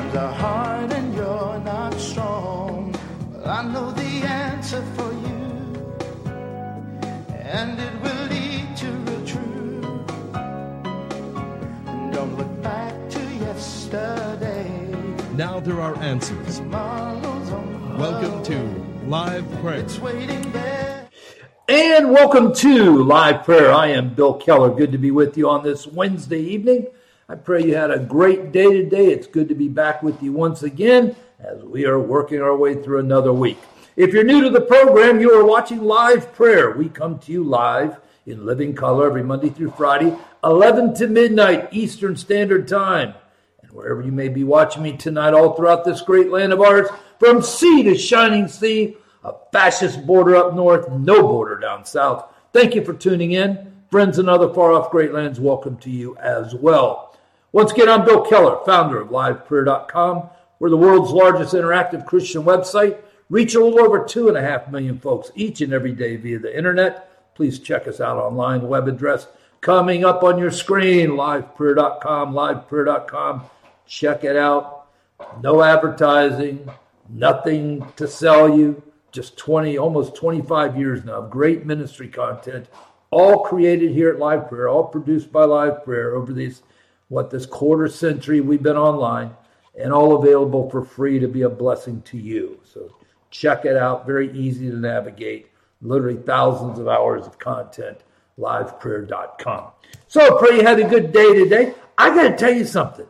times are hard and you're not strong. Well, I know the answer for you, and it will lead to real truth. Don't look back to yesterday. Now there are answers. Tomorrow's on the Welcome to Live Prayer. It's waiting there. And welcome to Live Prayer. I am Bill Keller. Good to be with you on this Wednesday evening. I pray you had a great day today. It's good to be back with you once again as we are working our way through another week. If you're new to the program, you are watching Live Prayer. We come to you live in living color every Monday through Friday, 11 to midnight Eastern Standard Time. And wherever you may be watching me tonight, all throughout this great land of ours, from sea to shining sea, a fascist border up north, no border down south. Thank you for tuning in. Friends in other far off great lands, welcome to you as well. Once again, I'm Bill Keller, founder of LivePrayer.com. We're the world's largest interactive Christian website, reach a little over two and a half million folks each and every day via the internet. Please check us out online. Web address coming up on your screen, LivePrayer.com, LivePrayer.com. Check it out. No advertising, nothing to sell you. Just 20, almost 25 years now of great ministry content, all created here at Live Prayer, all produced by Live Prayer over these what this quarter century we've been online and all available for free to be a blessing to you. So check it out. Very easy to navigate. Literally thousands of hours of content. Liveprayer.com. So pray you had a good day today. I got to tell you something.